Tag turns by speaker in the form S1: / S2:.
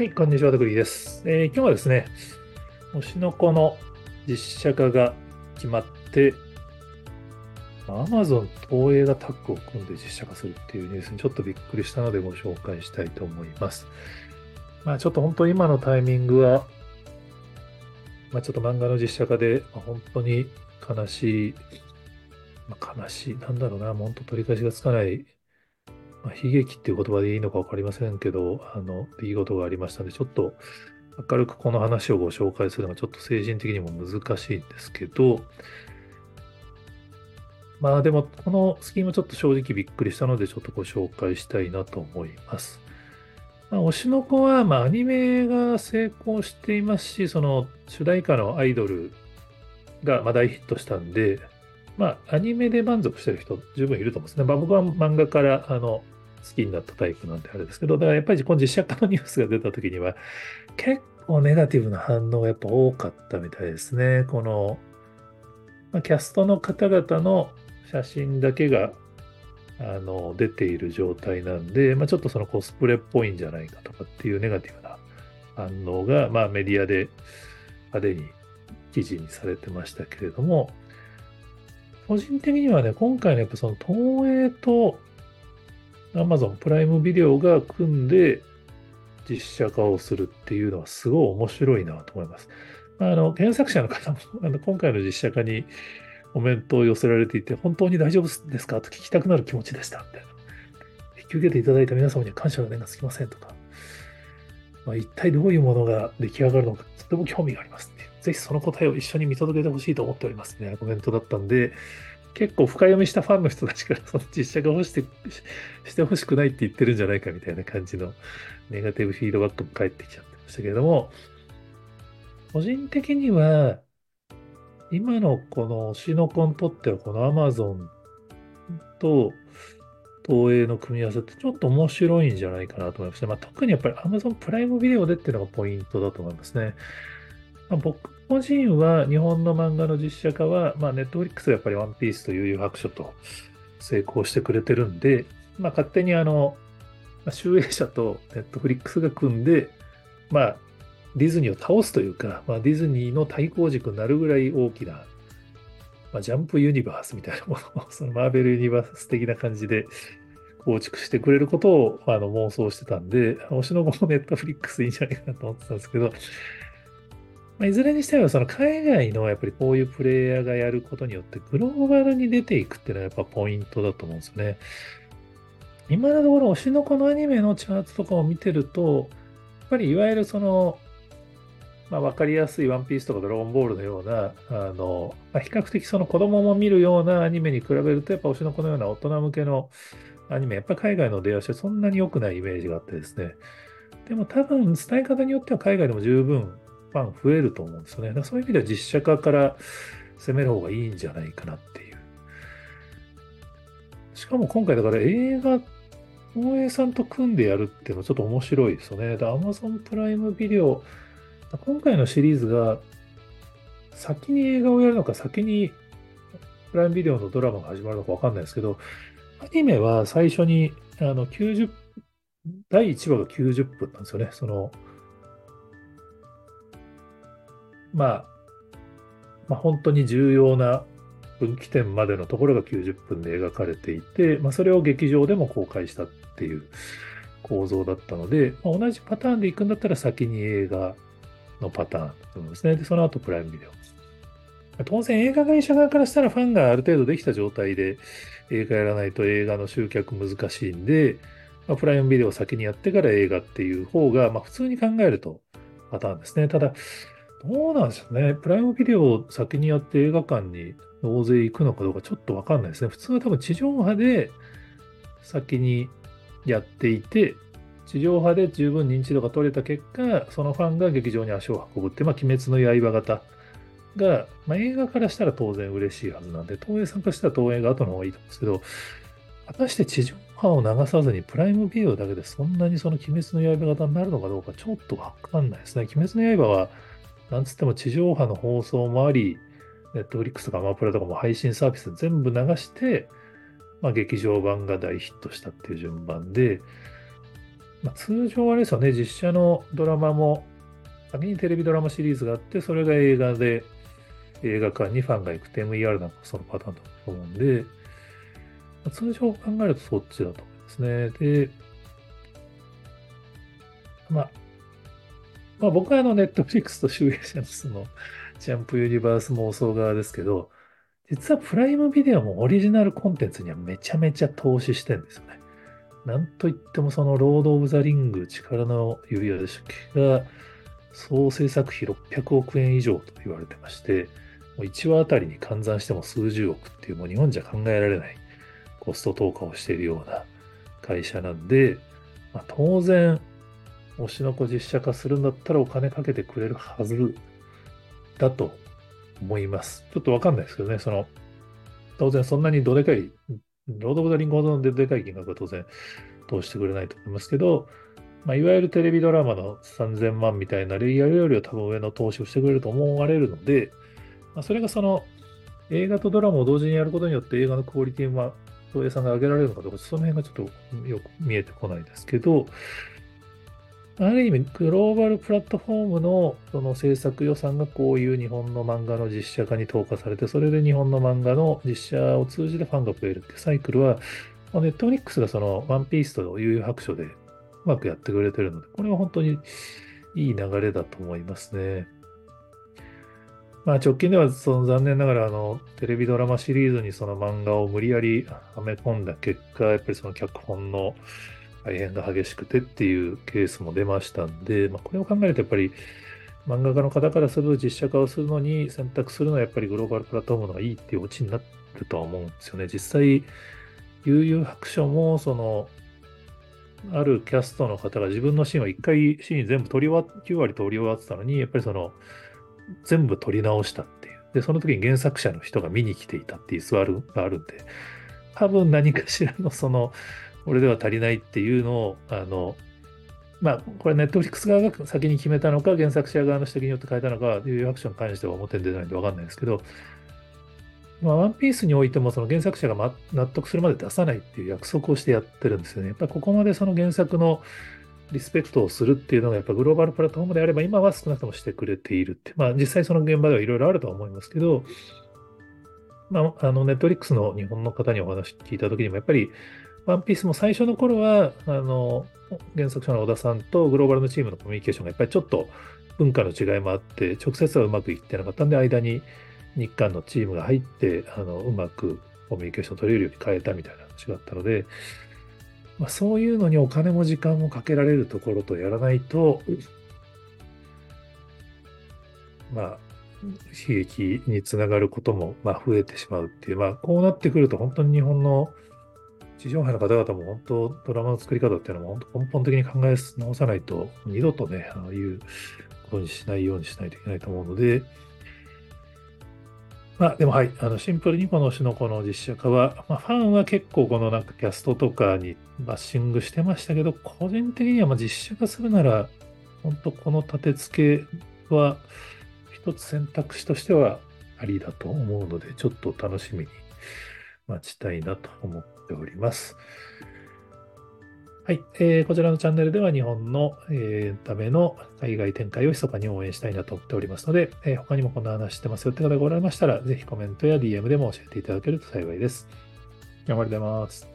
S1: はい、こんにちは、徳井です、えー、今日はですね、推しの子の実写化が決まって、Amazon 東映がタッグを組んで実写化するっていうニュースにちょっとびっくりしたのでご紹介したいと思います。まあちょっと本当今のタイミングは、まあちょっと漫画の実写化で、まあ、本当に悲しい、まあ、悲しい、なんだろうな、本当取り返しがつかないまあ、悲劇っていう言葉でいいのか分かりませんけど、あの、出来事がありましたので、ちょっと明るくこの話をご紹介するのがちょっと精神的にも難しいんですけど、まあでも、このスキームちょっと正直びっくりしたので、ちょっとご紹介したいなと思います。まあ、推しの子は、まあ、アニメが成功していますし、その主題歌のアイドルがま大ヒットしたんで、まあ、アニメで満足してる人、十分いると思うんですね。まあ、僕は漫画からあの好きになったタイプなんであれですけど、だからやっぱりこの実写化のニュースが出た時には、結構ネガティブな反応がやっぱ多かったみたいですね。この、ま、キャストの方々の写真だけがあの出ている状態なんで、まあ、ちょっとそのコスプレっぽいんじゃないかとかっていうネガティブな反応が、まあ、メディアで派手に記事にされてましたけれども、個人的にはね、今回のやっぱその東映と Amazon プライムビデオが組んで実写化をするっていうのはすごい面白いなと思います。あの、原作者の方も あの今回の実写化にコメントを寄せられていて、本当に大丈夫ですかと聞きたくなる気持ちでしたみたいな。引き受けていただいた皆様には感謝の念がつきませんとか、まあ、一体どういうものが出来上がるのか、とても興味がありますぜひその答えを一緒に見届けてほしいと思っておりますね、コメントだったんで、結構深読みしたファンの人たちからその実写が欲して してほしくないって言ってるんじゃないかみたいな感じのネガティブフィードバックも返ってきちゃってましたけれども、個人的には、今のこの推しの子にとってはこの Amazon と東映の組み合わせってちょっと面白いんじゃないかなと思いますね。まあ、特にやっぱり Amazon プライムビデオでっていうのがポイントだと思いますね。まあ、僕個人は日本の漫画の実写化は、まあ、ネットフリックスがやっぱりワンピースという白書と成功してくれてるんで、まあ、勝手にあの、まあ、集英社とネットフリックスが組んで、まあ、ディズニーを倒すというか、まあ、ディズニーの対抗軸になるぐらい大きな、まあ、ジャンプユニバースみたいなものを、そのマーベルユニバース的な感じで構築してくれることをあの妄想してたんで、推しの子もネットフリックスいいんじゃないかなと思ってたんですけど、まあ、いずれにしてもその海外のやっぱりこういうプレイヤーがやることによってグローバルに出ていくっていうのはやっぱポイントだと思うんですよね。今のところ推しの子のアニメのチャートとかを見てると、やっぱりいわゆるその、まあ、分かりやすいワンピースとかドラゴンボールのような、あの、まあ、比較的その子供も見るようなアニメに比べると、やっぱ推しの子のような大人向けのアニメ、やっぱ海外の出足はそんなに良くないイメージがあってですね。でも多分伝え方によっては海外でも十分ファン増えると思うんですよね。だからそういう意味では実写化から攻める方がいいんじゃないかなっていう。しかも今回だから映画、東映さんと組んでやるっていうのはちょっと面白いですよね。で、Amazon プライムビデオ、今回のシリーズが先に映画をやるのか、先にプライムビデオのドラマが始まるのかわかんないですけど、アニメは最初にあの90、第1話が90分なんですよね。その、まあ、まあ、本当に重要な分岐点までのところが90分で描かれていて、まあ、それを劇場でも公開したっていう構造だったので、まあ、同じパターンで行くんだったら先に映画のパターンだと思うんですね。で、その後プライムビデオ。当然映画会社側からしたらファンがある程度できた状態で映画やらないと映画の集客難しいんで、まあ、プライムビデオを先にやってから映画っていう方が、まあ、普通に考えるとパターンですね。ただ、どうなんでしょうね。プライムビデオを先にやって映画館に大勢行くのかどうかちょっとわかんないですね。普通は多分地上波で先にやっていて、地上波で十分認知度が取れた結果、そのファンが劇場に足を運ぶって、まあ、鬼滅の刃型が、まあ、映画からしたら当然嬉しいはずなんで、東映さんからしたら東映が後の方がいいと思うんですけど、果たして地上波を流さずにプライムビデオだけでそんなにその鬼滅の刃型になるのかどうかちょっとわかんないですね。鬼滅の刃はなんつっても地上波の放送もあり、ネットフリックスとかアマプラとかも配信サービス全部流して、まあ、劇場版が大ヒットしたっていう順番で、まあ、通常はあれですよね、実写のドラマも、先にテレビドラマシリーズがあって、それが映画で、映画館にファンが行く TMER なんかそのパターンだと思うんで、まあ、通常考えるとそっちだと思いますね。で、まあ、まあ、僕はあの、ネットフリックスと集英社のその、ジャンプユニバース妄想側ですけど、実はプライムビデオもオリジナルコンテンツにはめちゃめちゃ投資してるんですよね。なんといってもそのロード・オブ・ザ・リング力の指輪でしたっけ？が総制作費600億円以上と言われてまして、もう1話あたりに換算しても数十億っていうもう日本じゃ考えられないコスト投下をしているような会社なんで、まあ、当然、推しの子実写化するんだったらお金かけてくれるはずだと思います。ちょっとわかんないですけどね、その、当然そんなにどでかいロード・オブ・ザ・リングほどのでかい金額は当然通してくれないと思いますけど、まあ、いわゆるテレビドラマの3000万みたいなレイヤルよりは多分上の投資をしてくれると思われるので、まあ、それがその映画とドラマを同時にやることによって映画のクオリティは東映さんが上げられるのかどうか、その辺がちょっとよく見えてこないですけど、ある意味、グローバルプラットフォームのその制作予算がこういう日本の漫画の実写化に投下されて、それで日本の漫画の実写を通じてファンが増えるっていうサイクルは、ネットフリックスがそのワンピースと悠々白書でうまくやってくれてるので、これは本当にいい流れだと思いますね。まあ直近ではその残念ながらあのテレビドラマシリーズにその漫画を無理やりはめ込んだ結果、やっぱりその脚本の大変が激しくてっていうケースも出ましたんで、まあ、これを考えるとやっぱり漫画家の方からする実写化をするのに選択するのはやっぱりグローバルプラットフォームのがいいっていうオチになるとは思うんですよね。実際、悠々白書もそのあるキャストの方が自分のシーンを1回シーン全部撮り終わ9割撮り終わってたのに、やっぱりその全部撮り直したっていう。で、その時に原作者の人が見に来ていたっていう座るがあるんで、多分何かしらのそのこれでは足りないっていうのを、あの、まあ、これ、ネットフリックス側が先に決めたのか、原作者側の指摘によって変えたのか、いうアクションに関しては表に出ないんで分かんないですけど、まあ、ワンピースにおいても、その原作者が納得するまで出さないっていう約束をしてやってるんですよね。やっぱここまでその原作のリスペクトをするっていうのが、やっぱグローバルプラットフォームであれば、今は少なくともしてくれているって。まあ、実際その現場ではいろいろあるとは思いますけど、まあ、あの、ネットフリックスの日本の方にお話聞いたときにも、やっぱり、ワンピースも最初の頃は、あの、原作者の小田さんとグローバルのチームのコミュニケーションがやっぱりちょっと文化の違いもあって、直接はうまくいってなかったんで、間に日韓のチームが入って、あの、うまくコミュニケーション取れるように変えたみたいな話があったので、まあ、そういうのにお金も時間もかけられるところとやらないと、まあ、悲劇につながることも、まあ、増えてしまうっていう、まあ、こうなってくると本当に日本の地上波の方々も本当、ドラマの作り方っていうのも本当根本的に考え直さないと、二度とね、ああいうことにしないようにしないといけないと思うので、まあでもはい、あのシンプルにこの推しの子の実写化は、まあ、ファンは結構このなんかキャストとかにバッシングしてましたけど、個人的にはまあ実写化するなら、本当この立て付けは一つ選択肢としてはありだと思うので、ちょっと楽しみに待ちたいなと思ってっております。はい、えー、こちらのチャンネルでは日本の、えー、ための海外展開を密かに応援したいなと思っておりますので、えー、他にもこんな話してますよって方がおられましたら、ぜひコメントや DM でも教えていただけると幸いです。頑張ります。